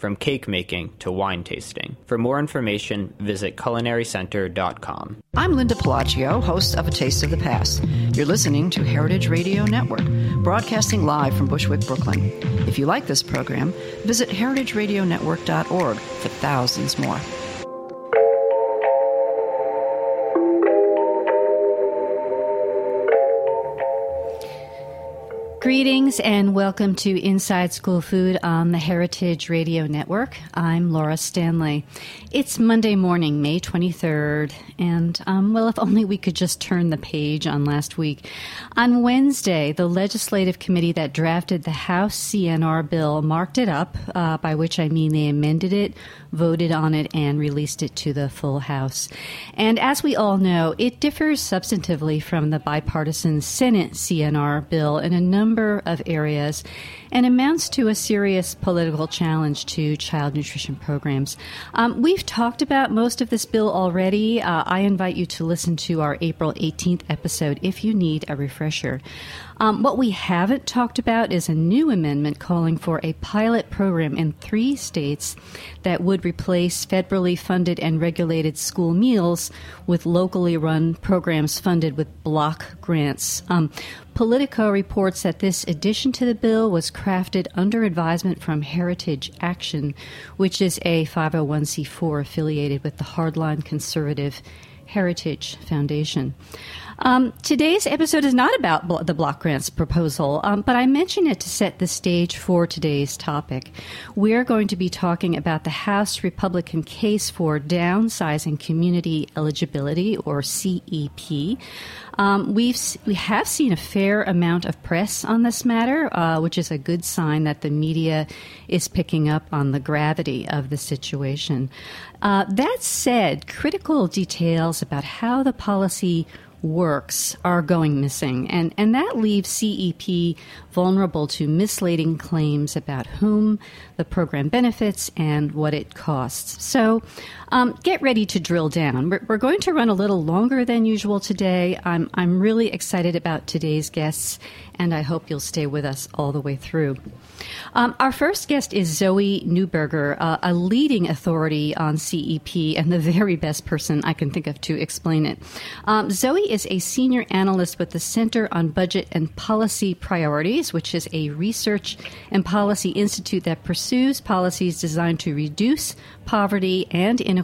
from cake making to wine tasting. For more information, visit culinarycenter.com. I'm Linda Pelaccio, host of A Taste of the Past. You're listening to Heritage Radio Network, broadcasting live from Bushwick, Brooklyn. If you like this program, visit heritageradionetwork.org for thousands more. Greetings and welcome to Inside School Food on the Heritage Radio Network. I'm Laura Stanley. It's Monday morning, May 23rd, and um, well, if only we could just turn the page on last week. On Wednesday, the legislative committee that drafted the House CNR bill marked it up, uh, by which I mean they amended it, voted on it, and released it to the full House. And as we all know, it differs substantively from the bipartisan Senate CNR bill in a number number of areas and amounts to a serious political challenge to child nutrition programs. Um, we've talked about most of this bill already. Uh, I invite you to listen to our April 18th episode if you need a refresher. Um, what we haven't talked about is a new amendment calling for a pilot program in three states that would replace federally funded and regulated school meals with locally run programs funded with block grants. Um, Politico reports that this addition to the bill was crafted under advisement from Heritage Action, which is a 501c4 affiliated with the hardline conservative Heritage Foundation. Um, today's episode is not about the block grants proposal, um, but I mention it to set the stage for today's topic. We're going to be talking about the House Republican case for downsizing community eligibility, or CEP. Um, we've we have seen a fair amount of press on this matter, uh, which is a good sign that the media is picking up on the gravity of the situation. Uh, that said, critical details about how the policy works are going missing, and, and that leaves CEP vulnerable to misleading claims about whom the program benefits and what it costs. So um, get ready to drill down. We're, we're, going to run a little longer than usual today. I'm, I'm really excited about today's guests, and I hope you'll stay with us all the way through. Um, our first guest is Zoe Neuberger, uh, a leading authority on CEP and the very best person I can think of to explain it. Um, Zoe is a senior analyst with the Center on Budget and Policy Priorities, which is a research and policy institute that pursues policies designed to reduce poverty and inequality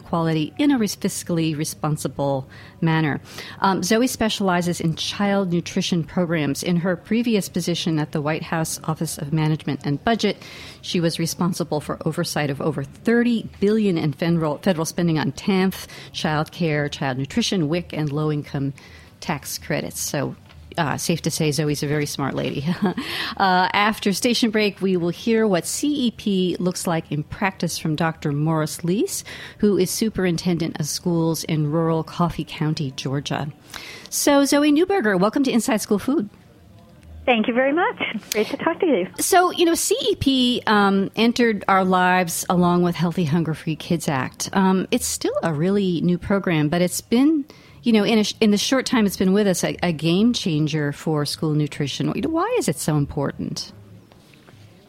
in a fiscally responsible manner. Um, Zoe specializes in child nutrition programs. In her previous position at the White House Office of Management and Budget, she was responsible for oversight of over 30 billion in federal, federal spending on TANF, child care, child nutrition, WIC, and low income tax credits. So uh, safe to say Zoe's a very smart lady. uh, after station break, we will hear what CEP looks like in practice from Dr. Morris Leis, who is superintendent of schools in rural Coffee County, Georgia. So, Zoe Neuberger, welcome to Inside School Food. Thank you very much. Great to talk to you. So, you know, CEP um, entered our lives along with Healthy Hunger Free Kids Act. Um, it's still a really new program, but it's been you know, in a, in the short time it's been with us, a, a game changer for school nutrition. Why is it so important?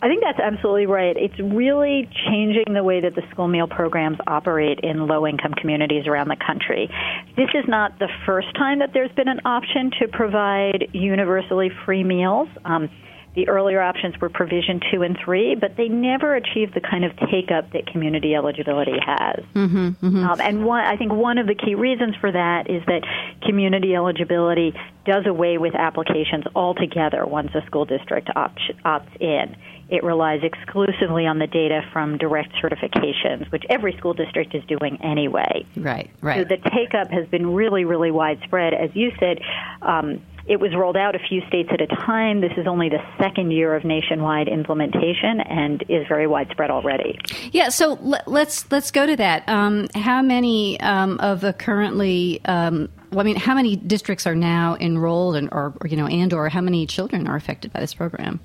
I think that's absolutely right. It's really changing the way that the school meal programs operate in low income communities around the country. This is not the first time that there's been an option to provide universally free meals. Um, the earlier options were provision two and three, but they never achieved the kind of take up that community eligibility has. Mm-hmm, mm-hmm. Um, and one, I think one of the key reasons for that is that community eligibility does away with applications altogether once a school district opt, opts in. It relies exclusively on the data from direct certifications, which every school district is doing anyway. Right, right. So the take up has been really, really widespread. As you said, um, it was rolled out a few states at a time. This is only the second year of nationwide implementation and is very widespread already. Yeah, so let's let's go to that. Um, how many um, of the currently um, well, I mean, how many districts are now enrolled, and or, or you know, and or how many children are affected by this program?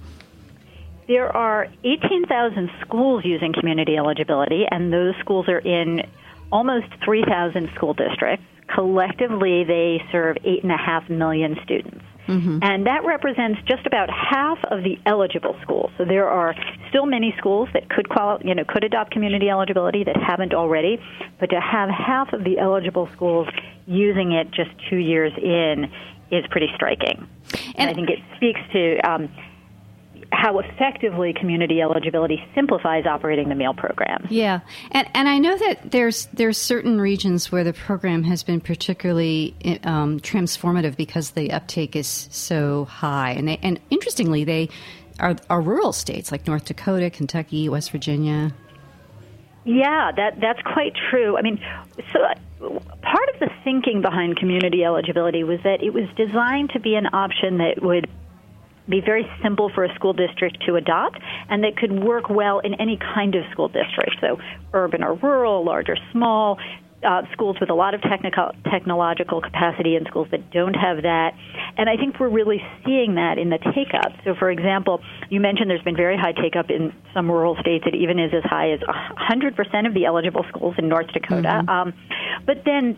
There are 18,000 schools using community eligibility, and those schools are in almost 3,000 school districts. Collectively, they serve 8.5 million students. Mm-hmm. And that represents just about half of the eligible schools. So there are still many schools that could quali- you know could adopt community eligibility that haven't already, but to have half of the eligible schools using it just two years in is pretty striking. And, and I think it speaks to um, how effectively community eligibility simplifies operating the meal program. Yeah, and and I know that there's there's certain regions where the program has been particularly um, transformative because the uptake is so high, and they, and interestingly they are are rural states like North Dakota, Kentucky, West Virginia. Yeah, that that's quite true. I mean, so part of the thinking behind community eligibility was that it was designed to be an option that would be very simple for a school district to adopt and that could work well in any kind of school district. So, urban or rural, large or small, uh, schools with a lot of technical technological capacity and schools that don't have that. And I think we're really seeing that in the take up. So, for example, you mentioned there's been very high take up in some rural states. It even is as high as 100% of the eligible schools in North Dakota. Mm-hmm. Um, but then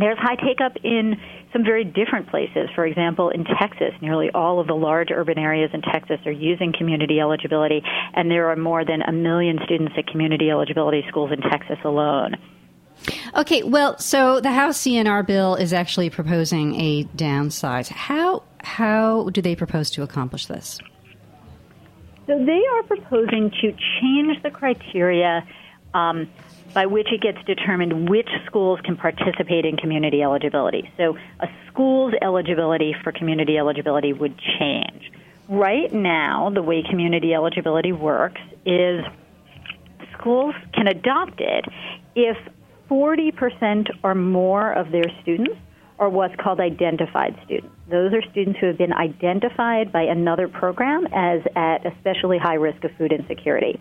there's high take up in some very different places. For example, in Texas, nearly all of the large urban areas in Texas are using community eligibility, and there are more than a million students at community eligibility schools in Texas alone. Okay, well, so the House CNR bill is actually proposing a downsize. How how do they propose to accomplish this? So they are proposing to change the criteria um, by which it gets determined which schools can participate in community eligibility. So a school's eligibility for community eligibility would change. Right now, the way community eligibility works is schools can adopt it if 40% or more of their students are what's called identified students. Those are students who have been identified by another program as at especially high risk of food insecurity.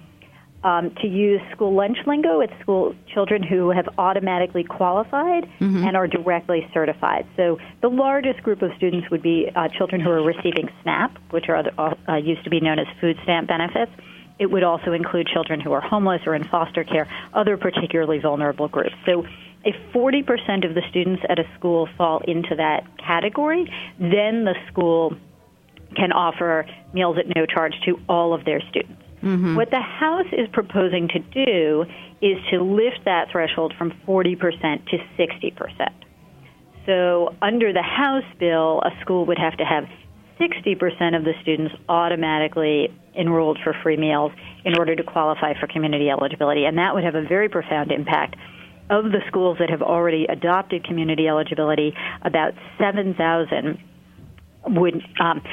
Um, to use school lunch lingo, it's school children who have automatically qualified mm-hmm. and are directly certified. So the largest group of students would be uh, children who are receiving SNAP, which are uh, used to be known as food stamp benefits. It would also include children who are homeless or in foster care, other particularly vulnerable groups. So if 40% of the students at a school fall into that category, then the school can offer meals at no charge to all of their students. Mm-hmm. What the House is proposing to do is to lift that threshold from 40% to 60%. So, under the House bill, a school would have to have 60% of the students automatically enrolled for free meals in order to qualify for community eligibility. And that would have a very profound impact. Of the schools that have already adopted community eligibility, about 7,000 would um,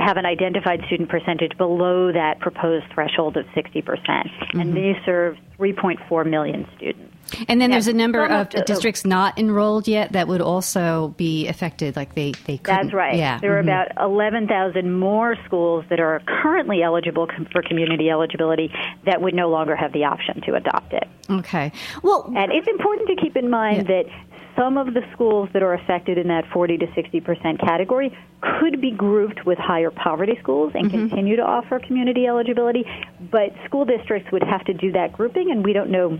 have an identified student percentage below that proposed threshold of 60%. Mm-hmm. And they serve 3.4 million students. And then now, there's a number of uh, districts not enrolled yet that would also be affected, like they, they couldn't. That's right. Yeah. There are mm-hmm. about 11,000 more schools that are currently eligible for community eligibility that would no longer have the option to adopt it. Okay. Well, and it's important to keep in mind yeah. that some of the schools that are affected in that 40 to 60 percent category could be grouped with higher poverty schools and mm-hmm. continue to offer community eligibility, but school districts would have to do that grouping, and we don't know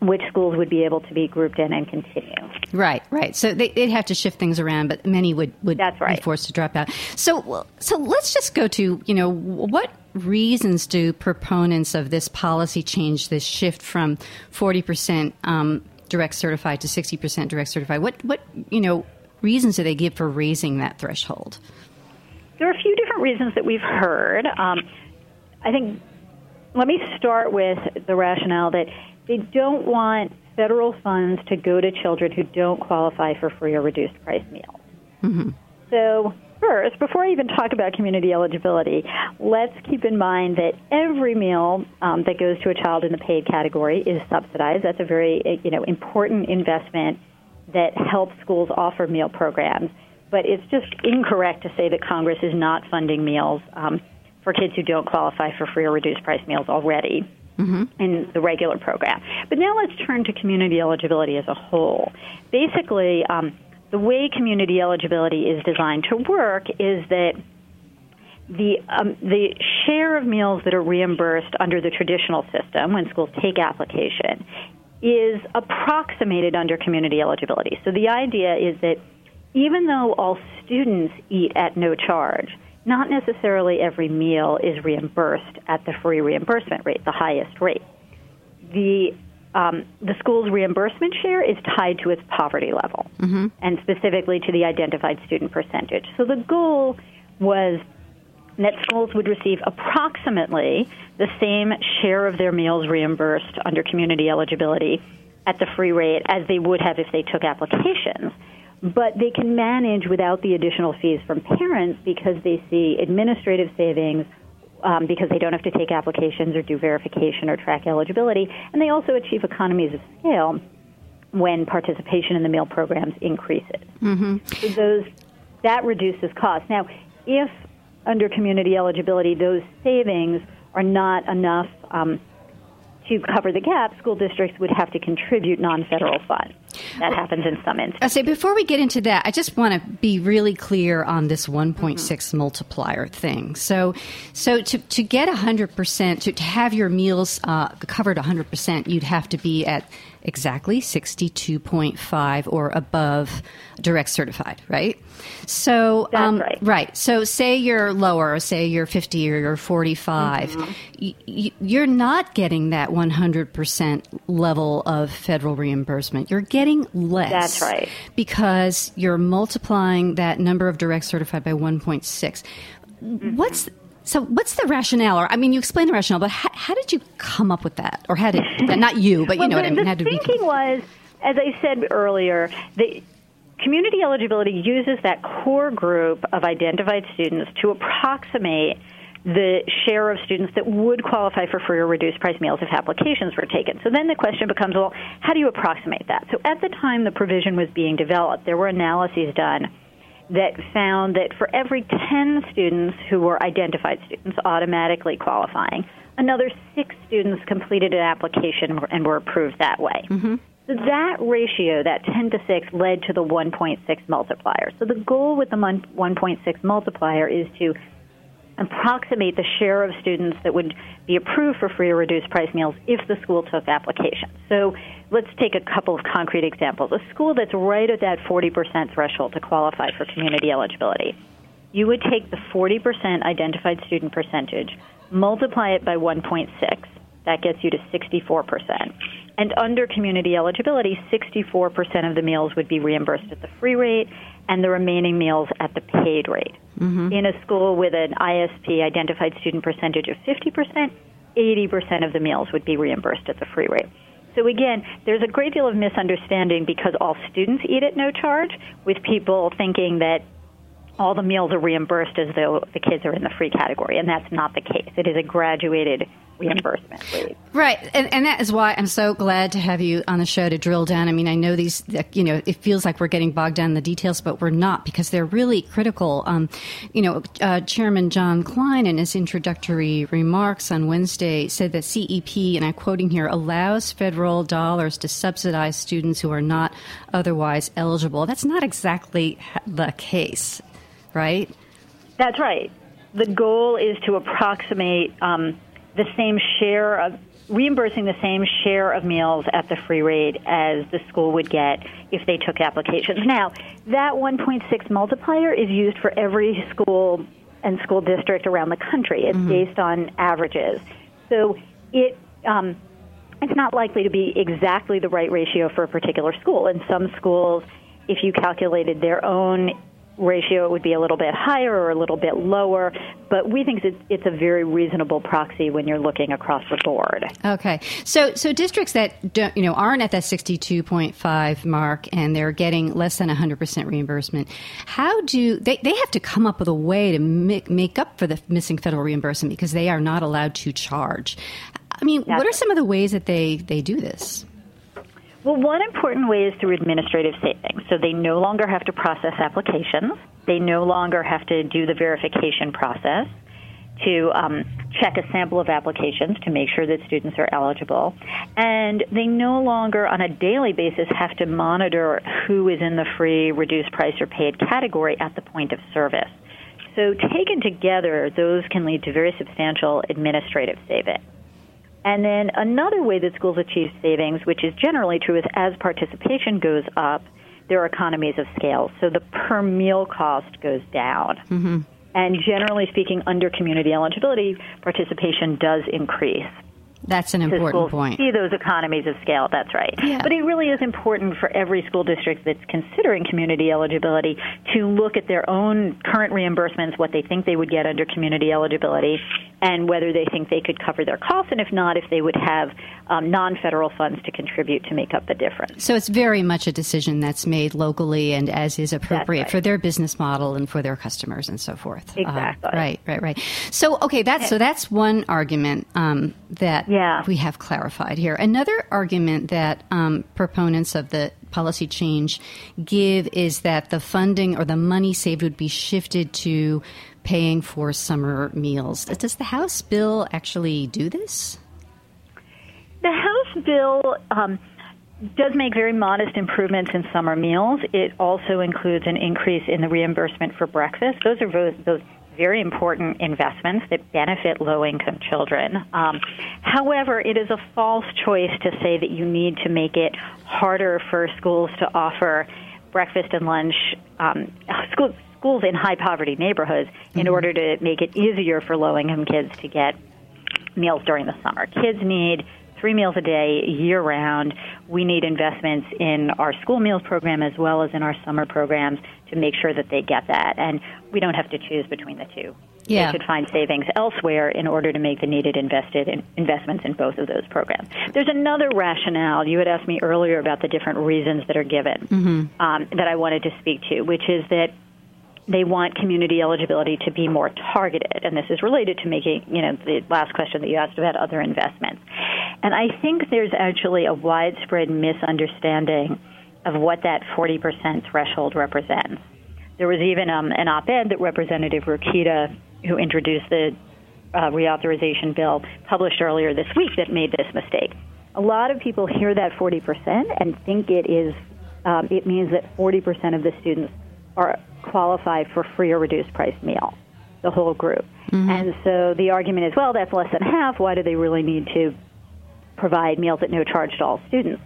which schools would be able to be grouped in and continue. Right, right. So they, would have to shift things around, but many would, would That's right. be forced to drop out. So, so let's just go to you know what reasons do proponents of this policy change, this shift from forty percent um, direct certified to sixty percent direct certified? What what you know reasons do they give for raising that threshold? There are a few different reasons that we've heard. Um, I think let me start with the rationale that they don't want federal funds to go to children who don't qualify for free or reduced price meals. Mm-hmm. So, first, before I even talk about community eligibility, let's keep in mind that every meal um, that goes to a child in the paid category is subsidized. That's a very eh, you know important investment that helps schools offer meal programs. But it's just incorrect to say that Congress is not funding meals um, for kids who don't qualify for free or reduced price meals already mm-hmm. in the regular program. But now let's turn to community eligibility as a whole. Basically, um, the way community eligibility is designed to work is that the um, the share of meals that are reimbursed under the traditional system when schools take application is approximated under community eligibility. So the idea is that even though all students eat at no charge, not necessarily every meal is reimbursed at the free reimbursement rate, the highest rate. The um, the school's reimbursement share is tied to its poverty level, mm-hmm. and specifically to the identified student percentage. So the goal was that schools would receive approximately the same share of their meals reimbursed under community eligibility at the free rate as they would have if they took applications but they can manage without the additional fees from parents because they see administrative savings um, because they don't have to take applications or do verification or track eligibility, and they also achieve economies of scale when participation in the meal programs increases. Mm-hmm. So those that reduces costs. Now, if under community eligibility those savings are not enough um, to cover the gap, school districts would have to contribute non-federal funds. That happens in some instances. I say before we get into that, I just want to be really clear on this 1.6 mm-hmm. multiplier thing. So, so to to get 100 percent to, to have your meals uh, covered 100 percent, you'd have to be at exactly 62.5 or above direct certified, right? So, um, right. right. So, say you're lower, say you're 50 or you're 45, mm-hmm. y- you're not getting that 100% level of federal reimbursement. You're getting less. That's right. Because you're multiplying that number of direct certified by 1.6. Mm-hmm. What's so what's the rationale? Or I mean, you explained the rationale, but how, how did you come up with that? Or how did not you, but you well, know the, what I mean? The how did thinking was, as I said earlier, the community eligibility uses that core group of identified students to approximate the share of students that would qualify for free or reduced price meals if applications were taken. So then the question becomes, well, how do you approximate that? So at the time the provision was being developed, there were analyses done that found that for every 10 students who were identified students automatically qualifying, another six students completed an application and were approved that way. Mm-hmm. So that ratio, that 10 to 6, led to the 1.6 multiplier. So the goal with the 1.6 multiplier is to approximate the share of students that would be approved for free or reduced price meals if the school took applications. So let's take a couple of concrete examples. A school that's right at that 40% threshold to qualify for community eligibility. You would take the 40% identified student percentage, multiply it by 1.6. That gets you to 64%. And under community eligibility, 64% of the meals would be reimbursed at the free rate and the remaining meals at the paid rate. Mm-hmm. In a school with an ISP identified student percentage of 50%, 80% of the meals would be reimbursed at the free rate. So again, there's a great deal of misunderstanding because all students eat at no charge, with people thinking that all the meals are reimbursed as though the kids are in the free category, and that's not the case. It is a graduated reimbursement rate. Right, and, and that is why I'm so glad to have you on the show to drill down. I mean, I know these, you know, it feels like we're getting bogged down in the details, but we're not because they're really critical. Um, you know, uh, Chairman John Kline in his introductory remarks on Wednesday said that CEP, and I'm quoting here, allows federal dollars to subsidize students who are not otherwise eligible. That's not exactly the case, right? That's right. The goal is to approximate um, the same share of reimbursing the same share of meals at the free rate as the school would get if they took applications. Now, that 1.6 multiplier is used for every school and school district around the country. It's mm-hmm. based on averages. So it um, it's not likely to be exactly the right ratio for a particular school. In some schools, if you calculated their own ratio, it would be a little bit higher or a little bit lower. But we think it's, it's a very reasonable proxy when you're looking across the board. Okay, so so districts that don't, you know aren't at that 62.5 mark and they're getting less than 100 percent reimbursement. How do they? They have to come up with a way to make, make up for the missing federal reimbursement because they are not allowed to charge. I mean, That's what are some of the ways that they they do this? Well, one important way is through administrative savings. So they no longer have to process applications. They no longer have to do the verification process to um, check a sample of applications to make sure that students are eligible. And they no longer, on a daily basis, have to monitor who is in the free, reduced price, or paid category at the point of service. So, taken together, those can lead to very substantial administrative savings. And then another way that schools achieve savings, which is generally true, is as participation goes up, there are economies of scale. So the per meal cost goes down. Mm-hmm. And generally speaking, under community eligibility, participation does increase. That's an important point. See those economies of scale. That's right. Yeah. But it really is important for every school district that's considering community eligibility to look at their own current reimbursements, what they think they would get under community eligibility, and whether they think they could cover their costs, and if not, if they would have um, non-federal funds to contribute to make up the difference. So it's very much a decision that's made locally and as is appropriate right. for their business model and for their customers and so forth. Exactly. Uh, right. Right. Right. So okay, that's so that's one argument um, that yeah. we have clarified here. Another argument that um, proponents of the policy change give is that the funding or the money saved would be shifted to paying for summer meals. Does the House bill actually do this? The House bill um, does make very modest improvements in summer meals. It also includes an increase in the reimbursement for breakfast. Those are those, those very important investments that benefit low income children. Um, however, it is a false choice to say that you need to make it harder for schools to offer breakfast and lunch. Um, school, schools in high poverty neighborhoods in mm-hmm. order to make it easier for low income kids to get meals during the summer. Kids need three meals a day year round. We need investments in our school meals program as well as in our summer programs to make sure that they get that. And we don't have to choose between the two. Yeah. They could find savings elsewhere in order to make the needed invested in investments in both of those programs. There's another rationale. You had asked me earlier about the different reasons that are given mm-hmm. um, that I wanted to speak to, which is that they want community eligibility to be more targeted. And this is related to making, you know, the last question that you asked about other investments. And I think there's actually a widespread misunderstanding of what that 40% threshold represents. There was even um, an op ed that Representative Rokita, who introduced the uh, reauthorization bill, published earlier this week that made this mistake. A lot of people hear that 40% and think it is um, it means that 40% of the students are qualify for free or reduced price meal, the whole group. Mm-hmm. And so the argument is, well, that's less than half. Why do they really need to provide meals at no charge to all students?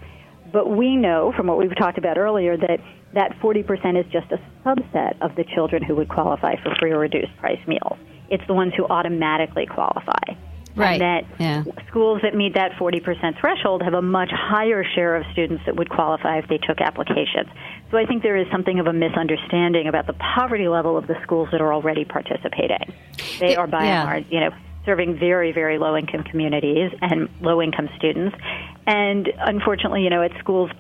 But we know from what we've talked about earlier that that 40% is just a subset of the children who would qualify for free or reduced price meals. It's the ones who automatically qualify. Right. And that yeah. schools that meet that 40% threshold have a much higher share of students that would qualify if they took applications. So I think there is something of a misunderstanding about the poverty level of the schools that are already participating. They are by yeah. and large, you know, serving very, very low income communities and low income students. And unfortunately, you know, at schools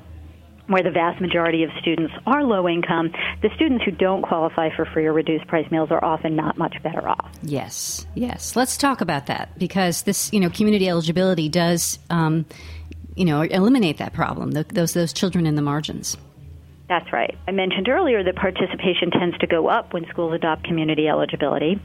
where the vast majority of students are low income, the students who don't qualify for free or reduced price meals are often not much better off. Yes, yes. Let's talk about that because this, you know, community eligibility does, um, you know, eliminate that problem. The, those those children in the margins. That's right. I mentioned earlier that participation tends to go up when schools adopt community eligibility,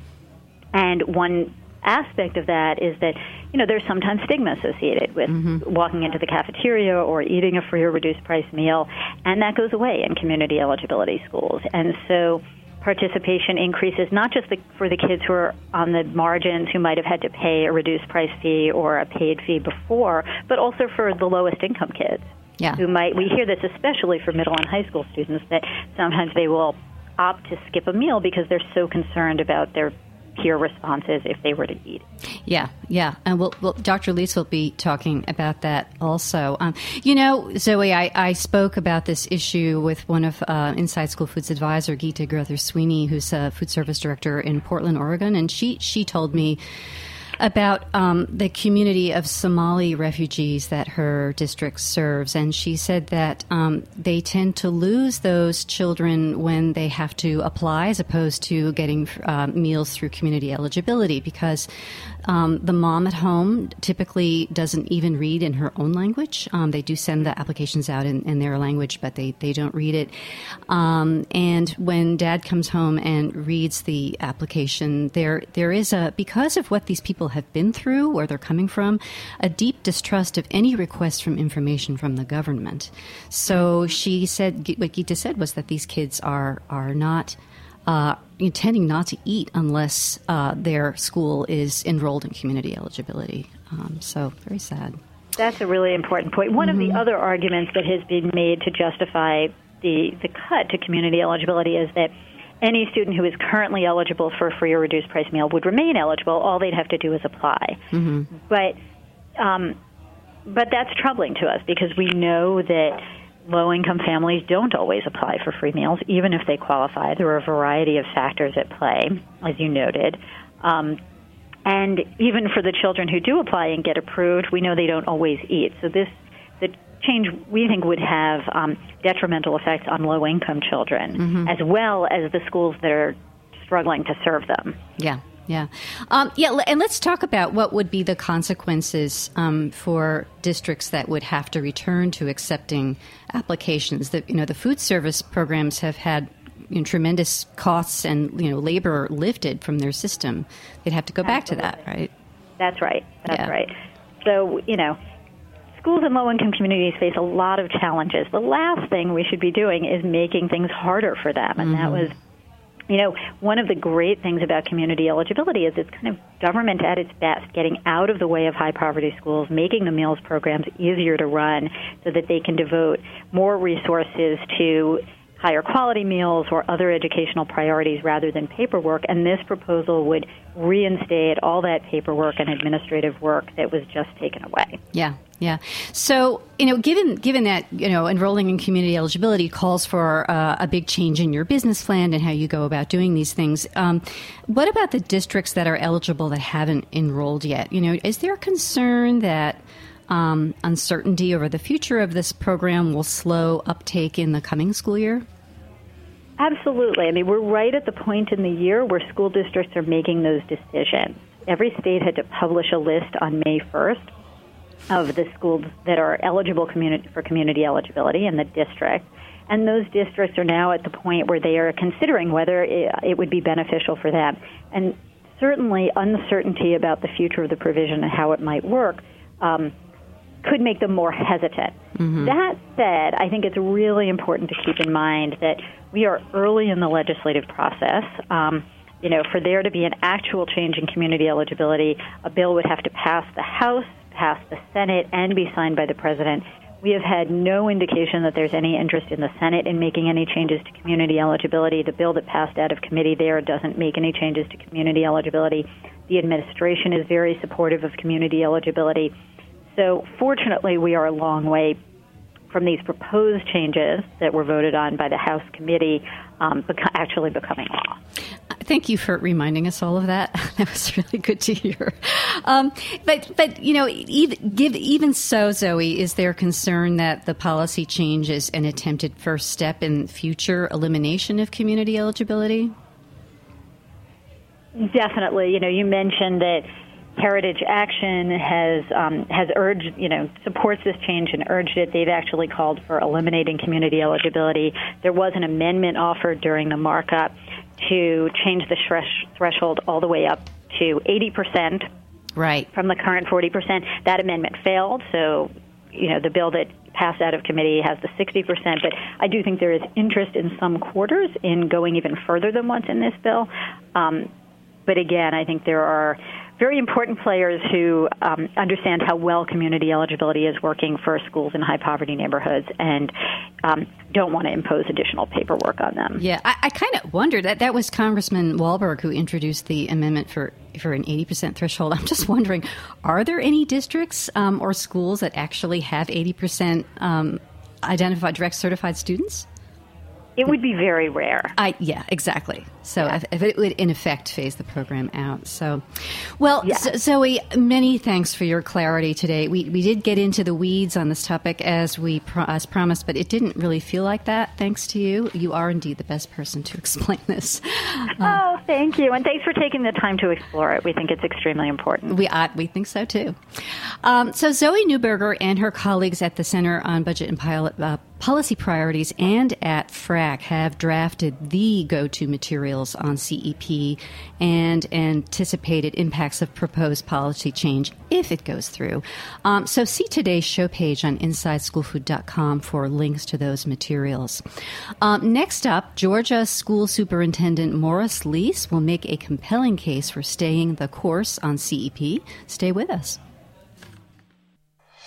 and one aspect of that is that you know there's sometimes stigma associated with mm-hmm. walking into the cafeteria or eating a free or reduced price meal and that goes away in community eligibility schools and so participation increases, not just the, for the kids who are on the margins who might have had to pay a reduced price fee or a paid fee before, but also for the lowest income kids. Yeah. Who might, we hear this especially for middle and high school students, that sometimes they will opt to skip a meal because they're so concerned about their peer responses if they were to eat. Yeah, yeah, and we'll, we'll, Dr. Leis will be talking about that also. Um, you know, Zoe, I, I, spoke about this issue with one of uh, Inside School Foods advisor, Gitta Grether Sweeney, who's a food service director in Portland, Oregon, and she she told me about um, the community of Somali refugees that her district serves, and she said that um, they tend to lose those children when they have to apply, as opposed to getting uh, meals through community eligibility, because um, the mom at home typically doesn't even read in her own language. Um, they do send the applications out in, in, their language, but they, they don't read it. Um, and when dad comes home and reads the application, there there is a because of what these people have been through, where they're coming from, a deep distrust of any request from information from the government. So she said, what Gitta said was that these kids are are not. Uh, intending not to eat unless uh, their school is enrolled in community eligibility. Um, so very sad. That's a really important point. One mm-hmm. of the mm-hmm. other arguments that has been made to justify the the cut to community eligibility is that any student who is currently eligible for a free or reduced price meal would remain eligible. All they'd have to do is apply. Mm-hmm. But um, but that's troubling to us because we know that low income families don't always apply for free meals, even if they qualify. There are a variety of factors at play, as you noted. Um, and even for the children who do apply and get approved, we know they don't always eat. So this the change we think would have um, detrimental effects on low income children mm-hmm. as well as the schools that are struggling to serve them. Yeah. Yeah, um, yeah, and let's talk about what would be the consequences um, for districts that would have to return to accepting applications. That you know, the food service programs have had you know, tremendous costs and you know labor lifted from their system. They'd have to go back to that, right? That's right. That's yeah. right. So you know, schools in low income communities face a lot of challenges. The last thing we should be doing is making things harder for them, and mm-hmm. that was you know, one of the great things about community eligibility is it's kind of government at its best, getting out of the way of high poverty schools, making the meals programs easier to run so that they can devote more resources to higher quality meals or other educational priorities rather than paperwork. And this proposal would reinstate all that paperwork and administrative work that was just taken away. Yeah, yeah. So, you know, given given that you know enrolling in community eligibility calls for uh, a big change in your business plan and how you go about doing these things, um, what about the districts that are eligible that haven't enrolled yet? You know, is there a concern that um, uncertainty over the future of this program will slow uptake in the coming school year? Absolutely. I mean, we're right at the point in the year where school districts are making those decisions. Every state had to publish a list on May 1st of the schools that are eligible community, for community eligibility in the district. And those districts are now at the point where they are considering whether it, it would be beneficial for them. And certainly, uncertainty about the future of the provision and how it might work um, could make them more hesitant. Mm-hmm. That said, I think it's really important to keep in mind that we are early in the legislative process. Um, you know, for there to be an actual change in community eligibility, a bill would have to pass the House, pass the Senate, and be signed by the President. We have had no indication that there's any interest in the Senate in making any changes to community eligibility. The bill that passed out of committee there doesn't make any changes to community eligibility. The administration is very supportive of community eligibility. So, fortunately, we are a long way from these proposed changes that were voted on by the House committee um, beca- actually becoming law. Thank you for reminding us all of that. That was really good to hear. Um, but, but you know, even, give, even so, Zoe, is there concern that the policy change is an attempted first step in future elimination of community eligibility? Definitely. You know, you mentioned that Heritage Action has um, has urged, you know, supports this change and urged it. They've actually called for eliminating community eligibility. There was an amendment offered during the markup to change the threshold all the way up to 80 percent, right, from the current 40 percent. That amendment failed, so you know the bill that passed out of committee has the 60%, but I do think there is interest in some quarters in going even further than what's in this bill. Um, but again, I think there are very important players who um, understand how well community eligibility is working for schools in high poverty neighborhoods and um, don't want to impose additional paperwork on them. Yeah, I, I kind of wondered that that was Congressman Walberg who introduced the amendment for for an 80% threshold. I'm just wondering, are there any districts um, or schools that actually have 80% um, identified direct certified students? It would be very rare. I yeah, exactly. So yeah. if, if, it would in effect phase the program out. So, well, yeah. Zoe, many thanks for your clarity today. We we did get into the weeds on this topic as we pro- as promised, but it didn't really feel like that. Thanks to you, you are indeed the best person to explain this. Uh, oh, thank you, and thanks for taking the time to explore it. We think it's extremely important. We uh, we think so too. Um, so Zoe Neuberger and her colleagues at the Center on Budget and Pilot, uh, Policy Priorities and at FRAC have drafted the go-to materials on CEP and anticipated impacts of proposed policy change if it goes through. Um, so see today's show page on InsideSchoolFood.com for links to those materials. Um, next up, Georgia School Superintendent Morris Leis will make a compelling case for staying the course on CEP. Stay with us.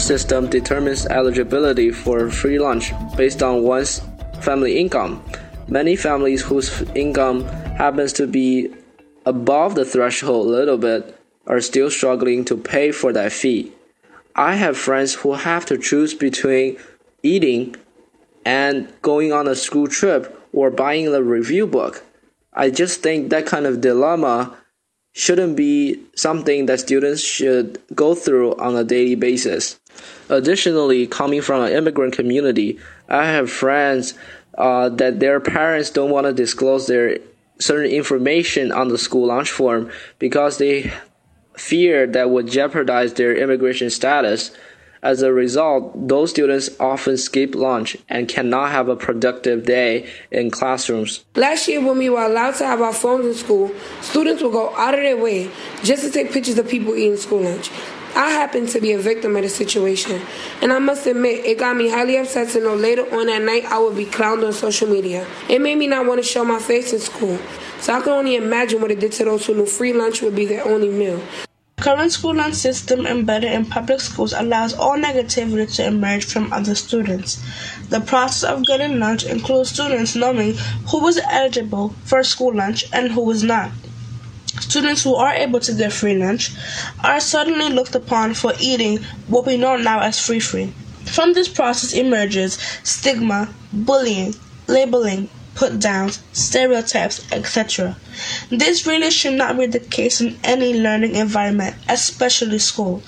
system determines eligibility for free lunch based on one's family income. Many families whose income happens to be above the threshold a little bit are still struggling to pay for that fee. I have friends who have to choose between eating and going on a school trip or buying the review book. I just think that kind of dilemma shouldn't be something that students should go through on a daily basis. Additionally, coming from an immigrant community, I have friends uh, that their parents don't want to disclose their certain information on the school lunch form because they fear that would jeopardize their immigration status. As a result, those students often skip lunch and cannot have a productive day in classrooms. Last year, when we were allowed to have our phones in school, students would go out of their way just to take pictures of people eating school lunch. I happened to be a victim of the situation, and I must admit, it got me highly upset to know later on that night I would be clowned on social media. It made me not want to show my face in school, so I can only imagine what it did to those who knew free lunch would be their only meal. Current school lunch system embedded in public schools allows all negativity to emerge from other students. The process of getting lunch includes students knowing who was eligible for school lunch and who was not. Students who are able to get free lunch are suddenly looked upon for eating what we know now as free free. From this process emerges stigma, bullying, labeling, put downs, stereotypes, etc. This really should not be the case in any learning environment, especially school.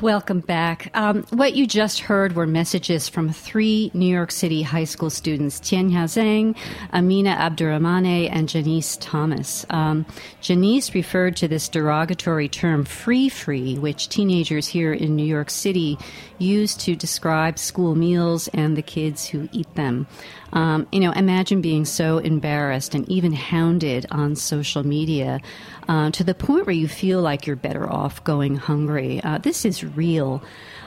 Welcome back. Um, what you just heard were messages from three New York City high school students, Tianya Zhang, Amina Abdurrahmane, and Janice Thomas. Um, Janice referred to this derogatory term free free, which teenagers here in New York City use to describe school meals and the kids who eat them. Um, you know, imagine being so embarrassed and even hounded on social media uh, to the point where you feel like you're better off going hungry. Uh, this is real.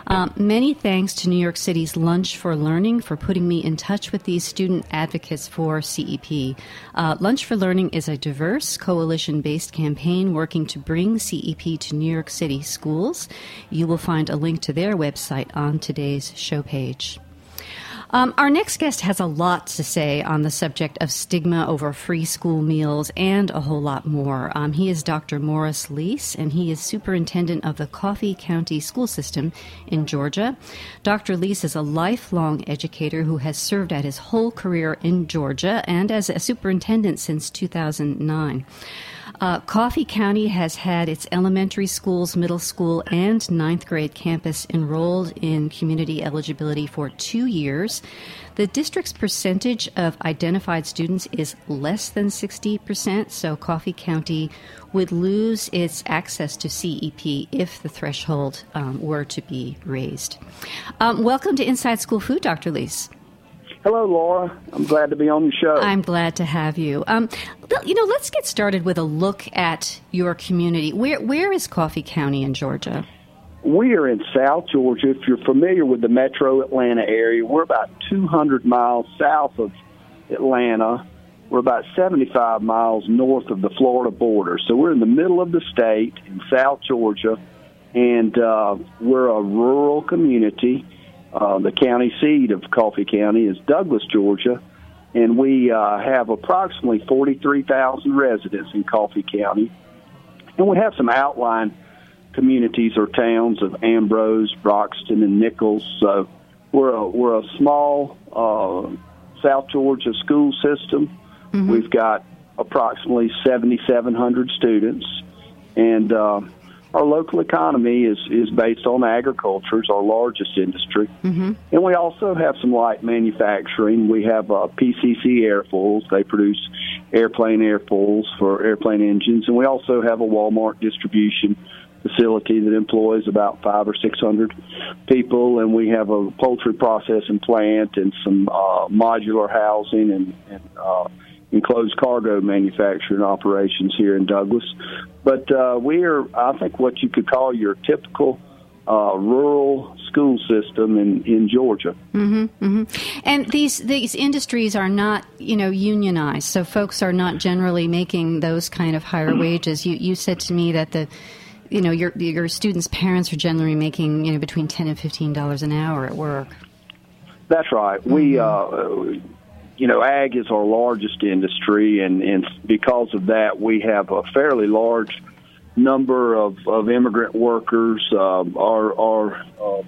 Um, many thanks to New York City's Lunch for Learning for putting me in touch with these student advocates for CEP. Uh, Lunch for Learning is a diverse, coalition based campaign working to bring CEP to New York City schools. You will find a link to their website on today's show page. Um, our next guest has a lot to say on the subject of stigma over free school meals and a whole lot more. Um, he is Dr. Morris Leis, and he is superintendent of the Coffee County School System in Georgia. Dr. Leis is a lifelong educator who has served at his whole career in Georgia and as a superintendent since 2009. Uh, Coffee County has had its elementary schools, middle school, and ninth grade campus enrolled in community eligibility for two years. The district's percentage of identified students is less than 60%, so Coffee County would lose its access to CEP if the threshold um, were to be raised. Um, welcome to Inside School Food, Dr. Leis. Hello, Laura. I'm glad to be on the show. I'm glad to have you. Um, you know, let's get started with a look at your community. Where where is Coffee County in Georgia? We are in South Georgia. If you're familiar with the metro Atlanta area, we're about 200 miles south of Atlanta. We're about 75 miles north of the Florida border. So we're in the middle of the state in South Georgia, and uh, we're a rural community uh, the county seat of Coffee County is Douglas, Georgia, and we uh, have approximately 43,000 residents in Coffee County. And we have some outlying communities or towns of Ambrose, Broxton, and Nichols. So we're a, we're a small uh, South Georgia school system. Mm-hmm. We've got approximately 7,700 students, and uh, our local economy is is based on agriculture. It's our largest industry, mm-hmm. and we also have some light manufacturing. We have uh, PCC airfoils; they produce airplane airfoils for airplane engines, and we also have a Walmart distribution facility that employs about five or six hundred people, and we have a poultry processing plant and some uh, modular housing and, and uh, enclosed cargo manufacturing operations here in Douglas. But uh, we are, I think, what you could call your typical uh, rural school system in, in Georgia. Mm-hmm, mm-hmm. And these these industries are not, you know, unionized, so folks are not generally making those kind of higher wages. You you said to me that the you know your your students' parents are generally making you know between ten and fifteen dollars an hour at work. That's right. Mm-hmm. We uh, you know, ag is our largest industry, and, and because of that, we have a fairly large number of, of immigrant workers. Uh, our our uh,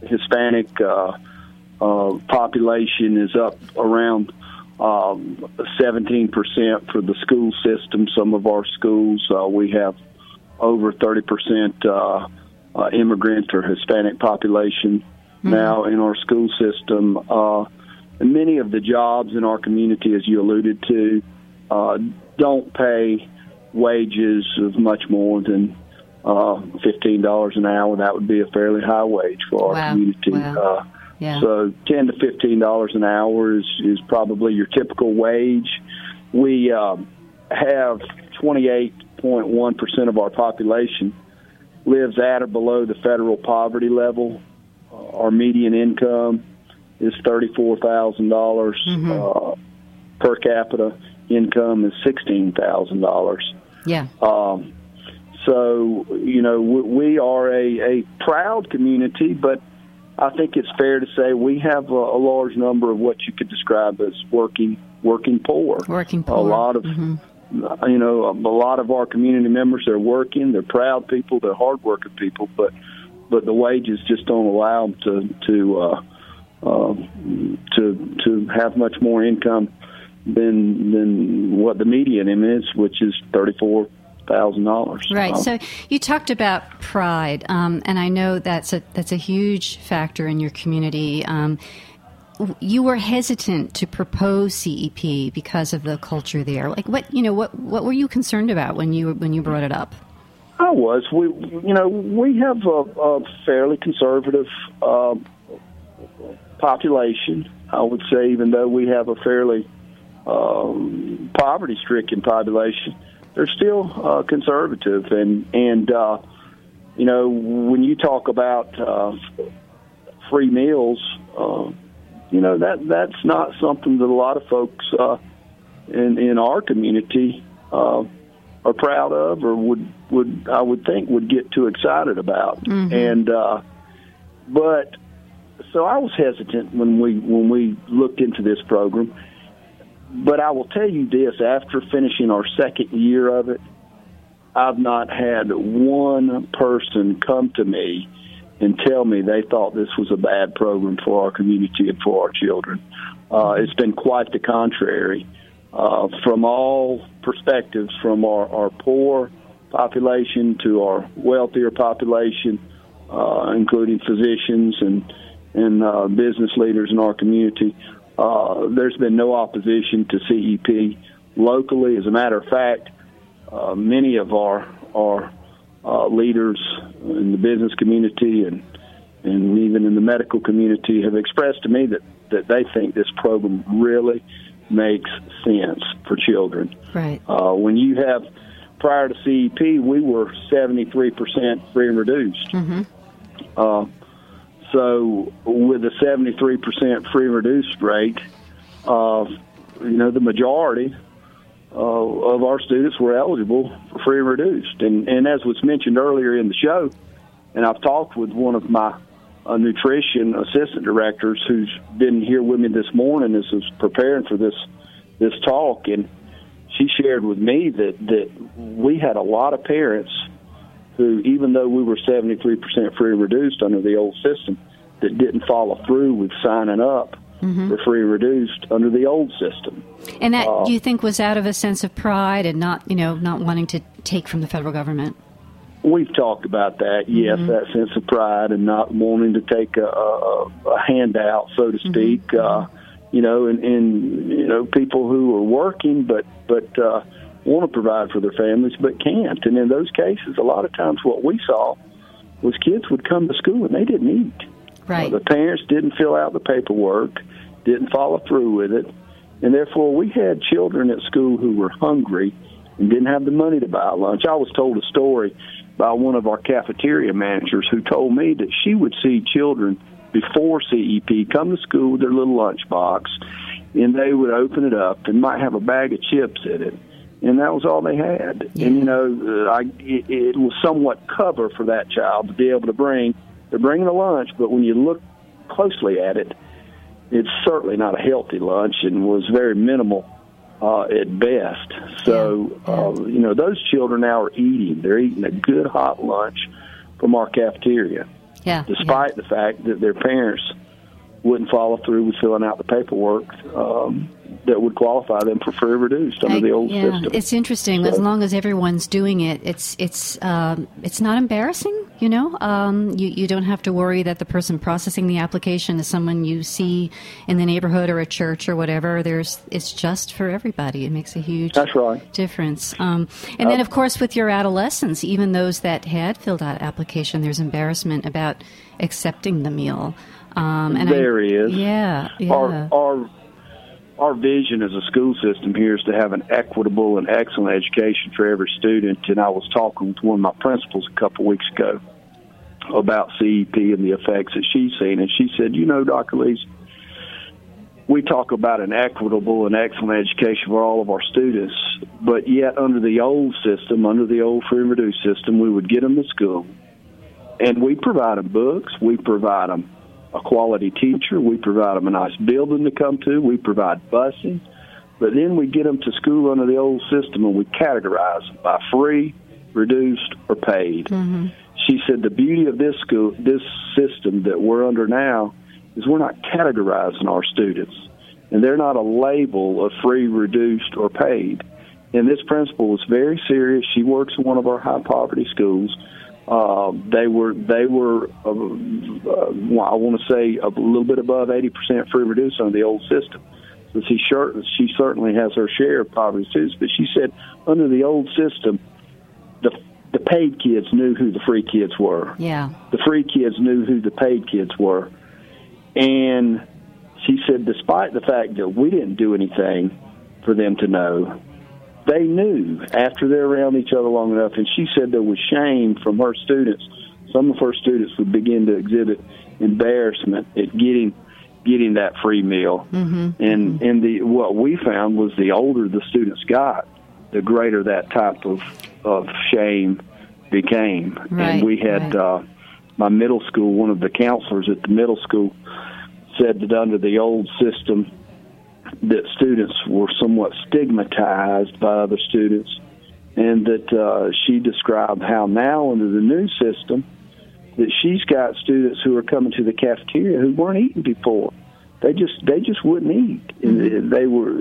Hispanic uh, uh, population is up around um, 17% for the school system. Some of our schools, uh, we have over 30% uh, uh, immigrant or Hispanic population mm-hmm. now in our school system. Uh, many of the jobs in our community, as you alluded to, uh, don't pay wages of much more than uh, fifteen dollars an hour. That would be a fairly high wage for our wow. community. Wow. Uh, yeah. So ten to fifteen dollars an hour is is probably your typical wage. We uh, have twenty eight point one percent of our population lives at or below the federal poverty level. Uh, our median income is thirty four thousand dollars mm-hmm. uh, per capita. Income is sixteen thousand dollars. Yeah. Um, so you know we, we are a, a proud community, but I think it's fair to say we have a, a large number of what you could describe as working working poor. Working poor. A lot of. Mm-hmm. You know, a lot of our community members they're working, they're proud people, they're hardworking people, but but the wages just don't allow them to to uh, uh, to to have much more income than than what the median is, which is thirty four thousand dollars. Right. So you talked about pride, um, and I know that's a that's a huge factor in your community. Um, you were hesitant to propose CEP because of the culture there. Like what you know what what were you concerned about when you when you brought it up? I was. We you know we have a, a fairly conservative uh, population. I would say, even though we have a fairly um, poverty-stricken population, they're still uh, conservative, and and uh, you know when you talk about uh, free meals, uh, you know that that's not something that a lot of folks uh, in in our community uh, are proud of, or would would I would think would get too excited about, mm-hmm. and uh, but so I was hesitant when we when we looked into this program. But I will tell you this: after finishing our second year of it, I've not had one person come to me and tell me they thought this was a bad program for our community and for our children. Uh, it's been quite the contrary. Uh, from all perspectives, from our, our poor population to our wealthier population, uh, including physicians and and uh, business leaders in our community. Uh, there's been no opposition to CEP locally. As a matter of fact, uh, many of our our uh, leaders in the business community and and even in the medical community have expressed to me that that they think this program really makes sense for children. Right. Uh, when you have prior to CEP, we were 73% free and reduced. Mm-hmm. So with a 73% free reduced rate, uh, you know, the majority uh, of our students were eligible for free and reduced. And, and as was mentioned earlier in the show, and I've talked with one of my uh, nutrition assistant directors who's been here with me this morning as was preparing for this this talk, and she shared with me that that we had a lot of parents who, even though we were 73% free reduced under the old system, that didn't follow through with signing up Mhm. for free reduced under the old system. And that Uh, you think was out of a sense of pride and not, you know, not wanting to take from the federal government. We've talked about that, yes, Mhm. that sense of pride and not wanting to take a, a, a handout, so to speak. Uh, you know, and, and you know people who are working but but uh, want to provide for their families but can't. And in those cases, a lot of times what we saw was kids would come to school and they didn't eat. Right. Uh, the parents didn't fill out the paperwork, didn't follow through with it, and therefore we had children at school who were hungry and didn't have the money to buy lunch. I was told a story by one of our cafeteria managers who told me that she would see children before CEP come to school with their little lunch box, and they would open it up and might have a bag of chips in it. And that was all they had. And you know, uh, I it, it was somewhat cover for that child to be able to bring. They're bringing a lunch, but when you look closely at it, it's certainly not a healthy lunch and was very minimal uh, at best. So, uh, you know, those children now are eating. They're eating a good hot lunch from our cafeteria, Yeah. despite the fact that their parents wouldn't follow through with filling out the paperwork um, that would qualify them for free reduced under the old yeah, system. it's interesting. As long as everyone's doing it, it's it's um, it's not embarrassing. You know, um, you you don't have to worry that the person processing the application is someone you see in the neighborhood or a church or whatever. There's it's just for everybody. It makes a huge That's right. difference. Um, and then, of course, with your adolescents, even those that had filled out application, there's embarrassment about accepting the meal. Um, and I- there is. Yeah, yeah. Our vision as a school system here is to have an equitable and excellent education for every student. And I was talking with one of my principals a couple weeks ago about CEP and the effects that she's seen, and she said, "You know, Dr. Leis, we talk about an equitable and excellent education for all of our students, but yet under the old system, under the old free and reduced system, we would get them to school, and we provide them books, we provide them a quality teacher, we provide them a nice building to come to, we provide busing, but then we get them to school under the old system and we categorize them by free, reduced, or paid. Mm-hmm. She said the beauty of this school, this system that we're under now, is we're not categorizing our students, and they're not a label of free, reduced, or paid. And this principal was very serious. She works in one of our high poverty schools. Uh, they were they were uh, uh, I want to say a little bit above eighty percent free reduced under the old system. So she sure, she certainly has her share of poverty students. But she said under the old system, the the paid kids knew who the free kids were yeah. the free kids knew who the paid kids were. And she said, despite the fact that we didn't do anything for them to know, they knew after they're around each other long enough. And she said there was shame from her students. Some of her students would begin to exhibit embarrassment at getting getting that free meal. Mm-hmm. And and the what we found was the older the students got, the greater that type of of shame became. Right, and we had right. uh, my middle school, one of the counselors at the middle school, said that under the old system, that students were somewhat stigmatized by other students, and that uh, she described how now under the new system, that she's got students who are coming to the cafeteria who weren't eating before. They just they just wouldn't eat. And they were,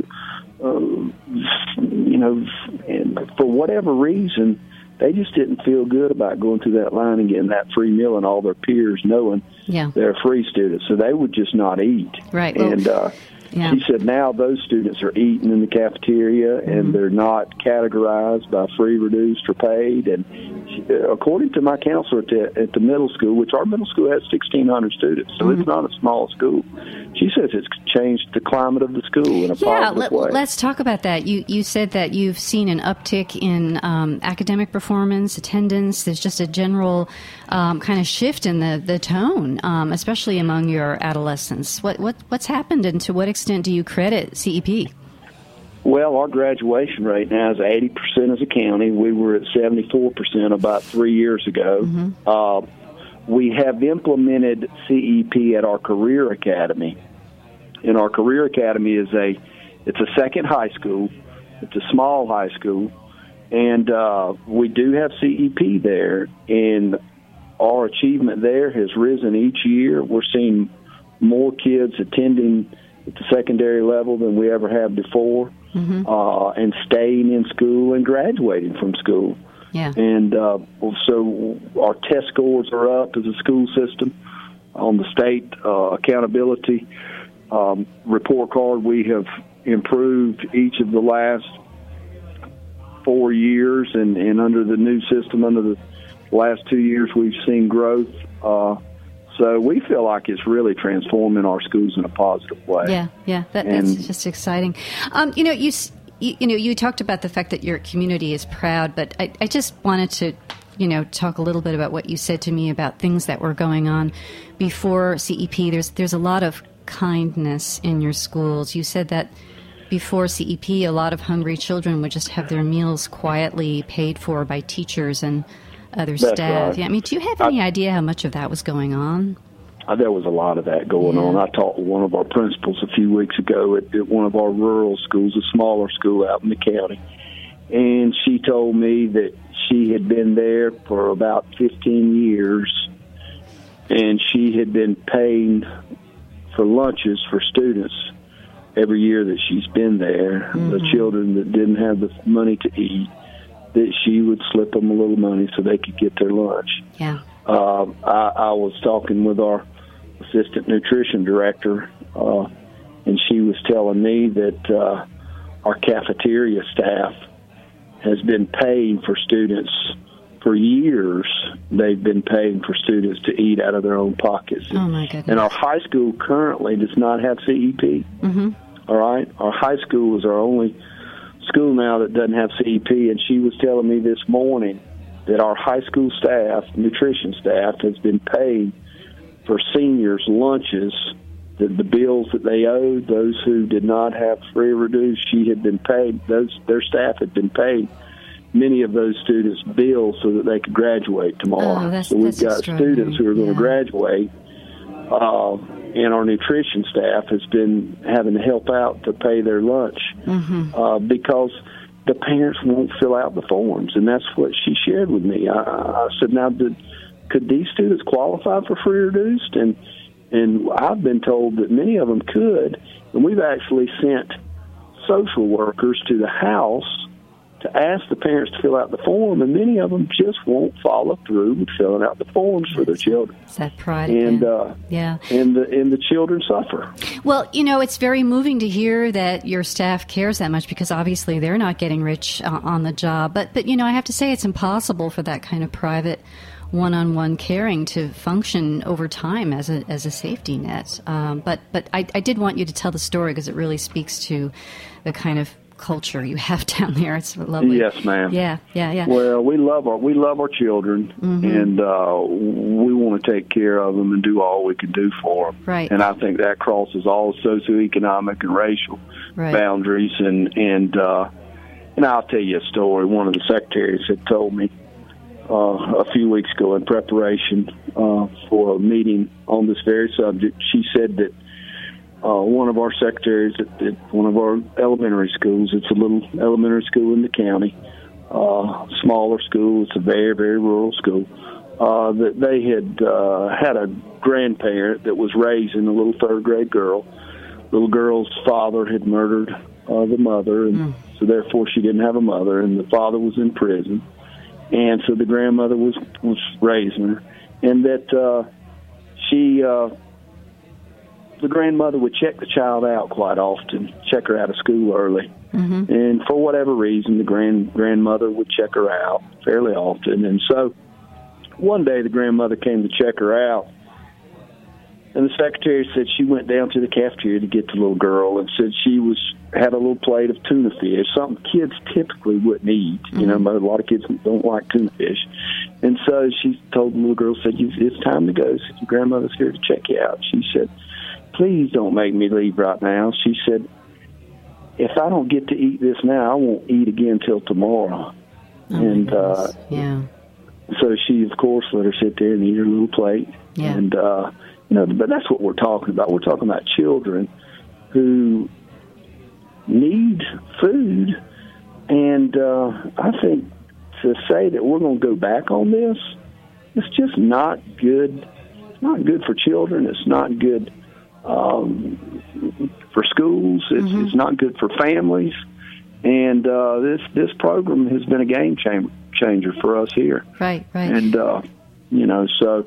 uh, you know, and for whatever reason, they just didn't feel good about going through that line and getting that free meal, and all their peers knowing Yeah. they're free students, so they would just not eat. Right. Well, And uh, yeah. she said now those students are eating in the cafeteria Mm-hmm. and they're not categorized by free, reduced, or paid. And uh, according to my counselor at the, at the middle school, which our middle school has 1,600 students, so Mm-hmm. it's not a small school, she says it's changed the climate of the school in a Yeah, positive let, way. us talk about that. You you said that you've seen an uptick in um, academic performance, attendance. There's just a general um, kind of shift in the the tone, um, especially among your adolescents. What what what's happened, and to what extent do you credit CEP? Well, our graduation rate now is 80% as a county. We were at 74% about three years ago. Uh, we have implemented CEP at our Career Academy. And our Career Academy is a it's a second high school. It's a small high school, and uh, we do have CEP there. And our achievement there has risen each year. We're seeing more kids attending at the secondary level than we ever have before, uh, and staying in school and graduating from school. Yeah. And uh, so our test scores are up as a school system on the state uh, accountability um, report card. We have improved each of the last four years, and, and under the new system, under the last two years, we've seen growth. Uh, so we feel like it's really transforming our schools in a positive way. Yeah, yeah, that, that's just exciting. Um, you know, you, you you know you talked about the fact that your community is proud, but I, I just wanted to you know talk a little bit about what you said to me about things that were going on before CEP. There's there's a lot of kindness in your schools. You said that before CEP, a lot of hungry children would just have their meals quietly paid for by teachers and other That's staff. right. Yeah, I mean, do you have any idea how much of that was going on? Uh, there was a lot of that going on. I talked with one of our principals a few weeks ago at, at one of our rural schools, a smaller school out in the county, and she told me that she had been there for about 15 years, and she had been paying for lunches for students every year that she's been there. The children that didn't have the money to eat, that she would slip them a little money so they could get their lunch. Yeah. Uh, I, I was talking with our assistant nutrition director, uh, and she was telling me that uh, our cafeteria staff has been paying for students for years. They've been paying for students to eat out of their own pockets. Oh my goodness. And our high school currently does not have CEP. Mm-hmm. All right, our high school is our only school now that doesn't have CEP, and she was telling me this morning that our high school staff, nutrition staff, has been paid for seniors' lunches. The, the bills that they owed, those who did not have free or reduced, she had been paid. Those their staff had been paid many of those students' bills so that they could graduate tomorrow. Oh, that's- so we've got students who are going Yeah. to graduate uh, and our nutrition staff has been having to help out to pay their lunch Mm-hmm. uh, because the parents won't fill out the forms, and that's what she shared with me. I, I said, "Now, did, could these students qualify for free or reduced?" And and I've been told that many of them could, and we've actually sent social workers to the house to ask the parents to fill out the form, and many of them just won't follow through with filling out the forms for their children, It's that pride and uh, yeah. and the and the children suffer. Well, you know, it's very moving to hear that your staff cares that much because obviously they're not getting rich uh, on the job. But, but you know, I have to say it's impossible for that kind of private one-on-one caring to function over time as a as a safety net. Um, but but I, I did want you to tell the story because it really speaks to the kind of culture you have down there. It's lovely. Yes, ma'am. Yeah, yeah, yeah. Well, we love our we love our children, Mm-hmm. and uh, we want to take care of them and do all we can do for them. Right. And I think that crosses all socioeconomic and racial Right. boundaries. And and uh, and I'll tell you a story. One of the secretaries had told me uh, a few weeks ago in preparation uh, for a meeting on this very subject. She said that uh, one of our secretaries at, at one of our elementary schools. It's a little elementary school in the county, uh, smaller school. It's a very very rural school. Uh, that they had uh, had a grandparent that was raising a little third grade girl. Little girl's father had murdered uh, the mother, and mm. so therefore she didn't have a mother, and the father was in prison, and so the grandmother was was raising her, and that uh, she uh, the grandmother would check the child out quite often, check her out of school early. Mm-hmm. And for whatever reason, the grand grandmother would check her out fairly often. And so one day the grandmother came to check her out. And the secretary said she went down to the cafeteria to get the little girl and said she was had a little plate of tuna fish, something kids typically wouldn't eat. Mm-hmm. You know, mm-hmm. a lot of kids don't like tuna fish. And so she told the little girl, said, "It's time to go." Said, "Your grandmother's here to check you out." She said, please don't make me leave right now. She said, if I don't get to eat this now, I won't eat again till tomorrow. Oh and uh, yeah. So she, of course, let her sit there and eat her little plate. Yeah. And uh, you know, but that's what we're talking about. We're talking about children who need food, and uh, I think to say that we're going to go back on this, it's just not good. It's not good for children. It's not good um, for schools. It's, mm-hmm. it's not good for families. And uh, this this program has been a game changer changer for us here. Right, right. And uh, you know, so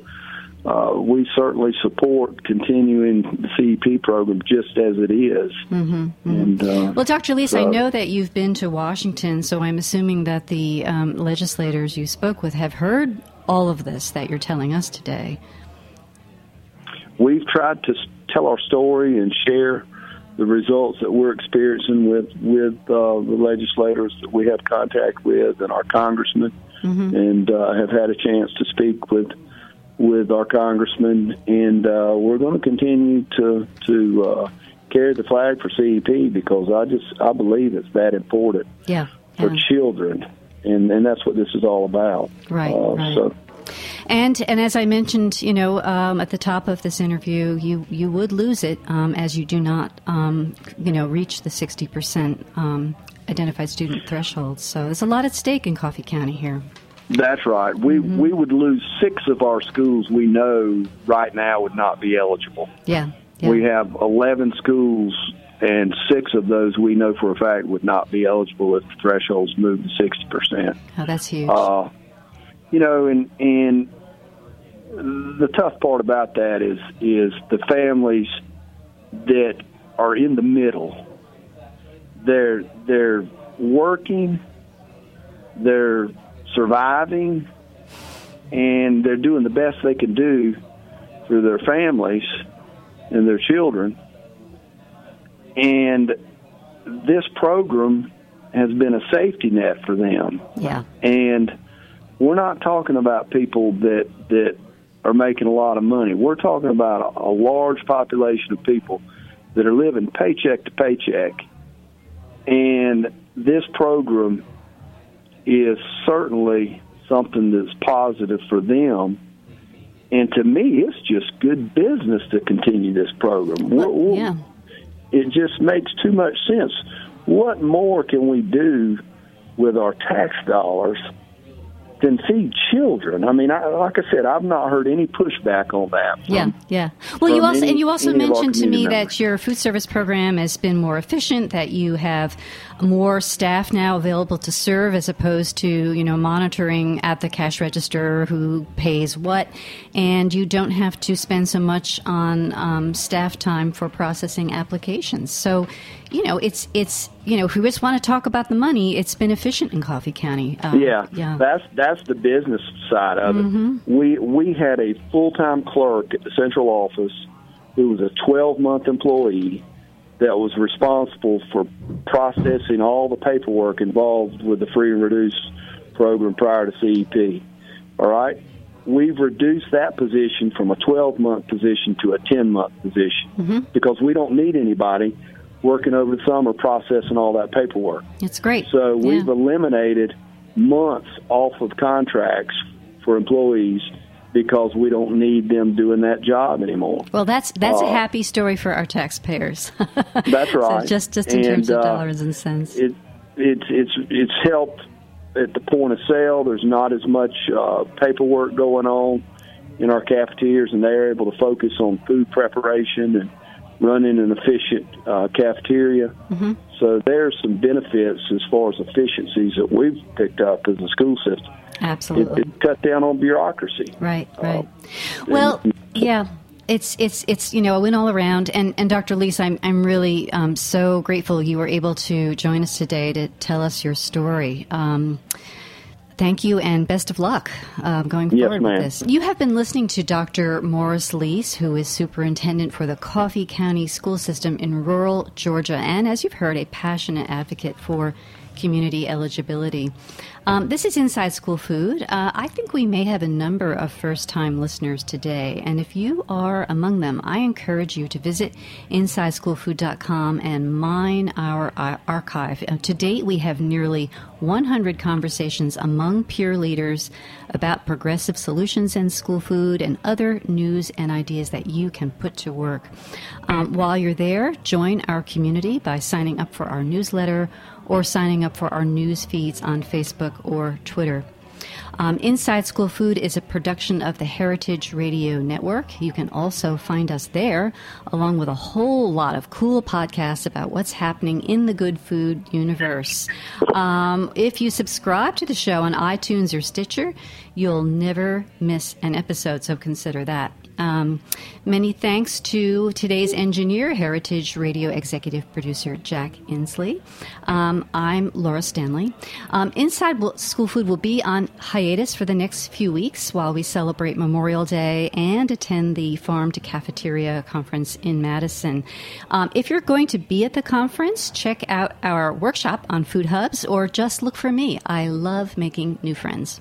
uh, we certainly support continuing the CEP program just as it is. Mm-hmm, mm-hmm. And, uh, well, Dr. Leis, so, I know that you've been to Washington, so I'm assuming that the um, legislators you spoke with have heard all of this that you're telling us today. We've tried to tell our story and share the results that we're experiencing with with uh, the legislators that we have contact with and our congressmen, mm-hmm. and uh, have had a chance to speak with with our congressmen, and uh, we're going to continue to to uh, carry the flag for CEP because I just I believe it's that important yeah, for children, and and that's what this is all about. Right. Uh, right. So and and as I mentioned, you know, um, at the top of this interview, you you would lose it um, as you do not, um, you know, reach the sixty percent um, identified student threshold. So there's a lot at stake in Coffee County here. That's right. We mm-hmm. we would lose six of our schools we know right now would not be eligible. Yeah. yeah. We have eleven schools and six of those we know for a fact would not be eligible if the thresholds moved to sixty percent. Oh, that's huge. Uh, you know, and and the tough part about that is is the families that are in the middle. They're they're working, they're surviving, and they're doing the best they can do for their families and their children. And this program has been a safety net for them. Yeah. And we're not talking about people that that are making a lot of money. We're talking about a, large population of people that are living paycheck to paycheck, and this program is certainly something that's positive for them. And to me, it's just good business to continue this program. Well, yeah. It just makes too much sense. What more can we do with our tax dollars than feed children. I mean, I, like I said, I've not heard any pushback on that. From, yeah, yeah. Well, you also any, and you also mentioned to me members. that your food service program has been more efficient. That you have more staff now available to serve as opposed to you know monitoring at the cash register who pays what, and you don't have to spend so much on um, staff time for processing applications. So, you know, it's it's you know, if we just want to talk about the money, it's been efficient in Coffee County. Uh, yeah, yeah, that's that's the business side of mm-hmm. it. We we had a full time clerk at the central office who was a twelve month employee that was responsible for processing all the paperwork involved with the free and reduced program prior to CEP. All right? We've reduced that position from a 12 month position to a 10 month position mm-hmm. because we don't need anybody working over the summer processing all that paperwork. It's great. So we've eliminated months off of contracts for employees because we don't need them doing that job anymore. Well, that's that's Uh, a happy story for our taxpayers. That's So right. just just in terms of uh, dollars and cents. It, it's it's it's helped at the point of sale. There's not as much uh, paperwork going on in our cafeterias, and they're able to focus on food preparation and running an efficient uh, cafeteria. hmm So there's some benefits as far as efficiencies that we've picked up as a school system. It, Absolutely. it cut down on bureaucracy. Right, right. well, yeah. It's it's it's you know I went all around, and and Dr. Leis, I'm I'm really um, so grateful you were able to join us today to tell us your story. Um, thank you, and best of luck uh, going Yes, forward ma'am. with this. You have been listening to Dr. Morris Leis, who is superintendent for the Coffee County School System in rural Georgia, and as you've heard, a passionate advocate for community eligibility. Um, this is Inside School Food. Uh, I think we may have a number of first time listeners today, and if you are among them, I encourage you to visit InsideSchoolFood.com and mine our uh, archive. Uh, to date, we have nearly 100 conversations among peer leaders about progressive solutions in school food and other news and ideas that you can put to work. Um, while you're there, join our community by signing up for our newsletter or signing up for our news feeds on Facebook or Twitter. Um, Inside School Food is a production of the Heritage Radio Network. You can also find us there, along with a whole lot of cool podcasts about what's happening in the good food universe. Um, if you subscribe to the show on iTunes or Stitcher, you'll never miss an episode, so consider that. Um, many thanks to today's engineer, Heritage Radio executive producer Jack Inslee. Um, I'm Laura Stanley. Um, Inside School Food will be on hiatus for the next few weeks while we celebrate Memorial Day and attend the Farm to Cafeteria conference in Madison. Um, if you're going to be at the conference, check out our workshop on food hubs or just look for me. I love making new friends.